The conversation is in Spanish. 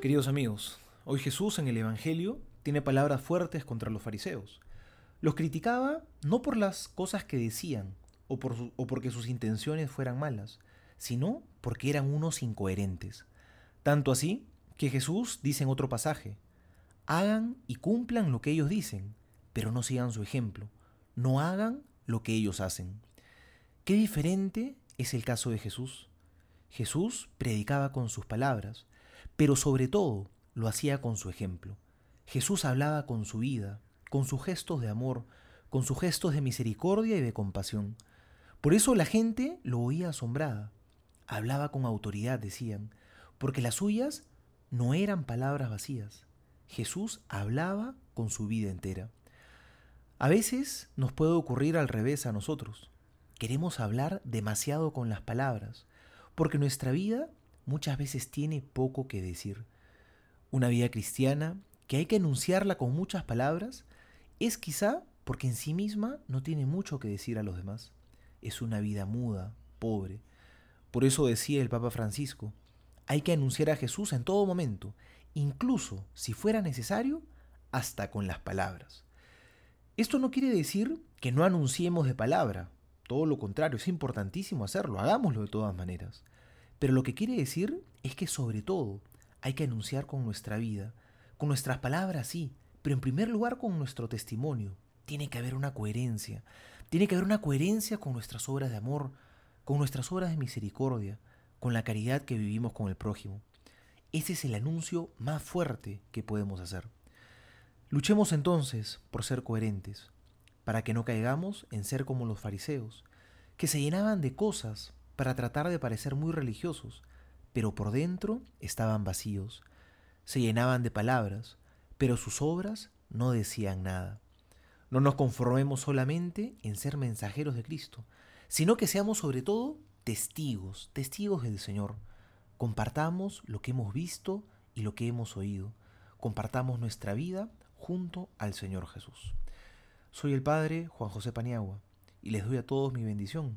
Queridos amigos, hoy Jesús en el Evangelio tiene palabras fuertes contra los fariseos. Los criticaba no por las cosas que decían o, por o porque sus intenciones fueran malas, sino porque eran unos incoherentes. Tanto así que Jesús dice en otro pasaje, hagan y cumplan lo que ellos dicen, pero no sigan su ejemplo, no hagan lo que ellos hacen. Qué diferente es el caso de Jesús. Jesús predicaba con sus palabras, pero sobre todo lo hacía con su ejemplo. Jesús hablaba con su vida, con sus gestos de amor, con sus gestos de misericordia y de compasión. Por eso la gente lo oía asombrada. Hablaba con autoridad, decían, porque las suyas no eran palabras vacías. Jesús hablaba con su vida entera. A veces nos puede ocurrir al revés a nosotros. Queremos hablar demasiado con las palabras, porque nuestra vida muchas veces tiene poco que decir. Una vida cristiana que hay que enunciarla con muchas palabras es quizá porque en sí misma no tiene mucho que decir a los demás. Es una vida muda, pobre. Por eso decía el Papa Francisco, hay que anunciar a Jesús en todo momento, incluso si fuera necesario, hasta con las palabras. Esto no quiere decir que no anunciemos de palabra, todo lo contrario, es importantísimo hacerlo, hagámoslo de todas maneras. Pero lo que quiere decir es que sobre todo hay que anunciar con nuestra vida, con nuestras palabras sí, pero en primer lugar con nuestro testimonio. Tiene que haber una coherencia, tiene que haber una coherencia con nuestras obras de amor, con nuestras obras de misericordia, con la caridad que vivimos con el prójimo. Ese es el anuncio más fuerte que podemos hacer. Luchemos entonces por ser coherentes, para que no caigamos en ser como los fariseos, que se llenaban de cosas para tratar de parecer muy religiosos, pero por dentro estaban vacíos. Se llenaban de palabras, pero sus obras no decían nada. No nos conformemos solamente en ser mensajeros de Cristo, sino que seamos sobre todo testigos, testigos del Señor. Compartamos lo que hemos visto y lo que hemos oído. Compartamos nuestra vida junto al Señor Jesús. Soy el Padre Juan José Paniagua y les doy a todos mi bendición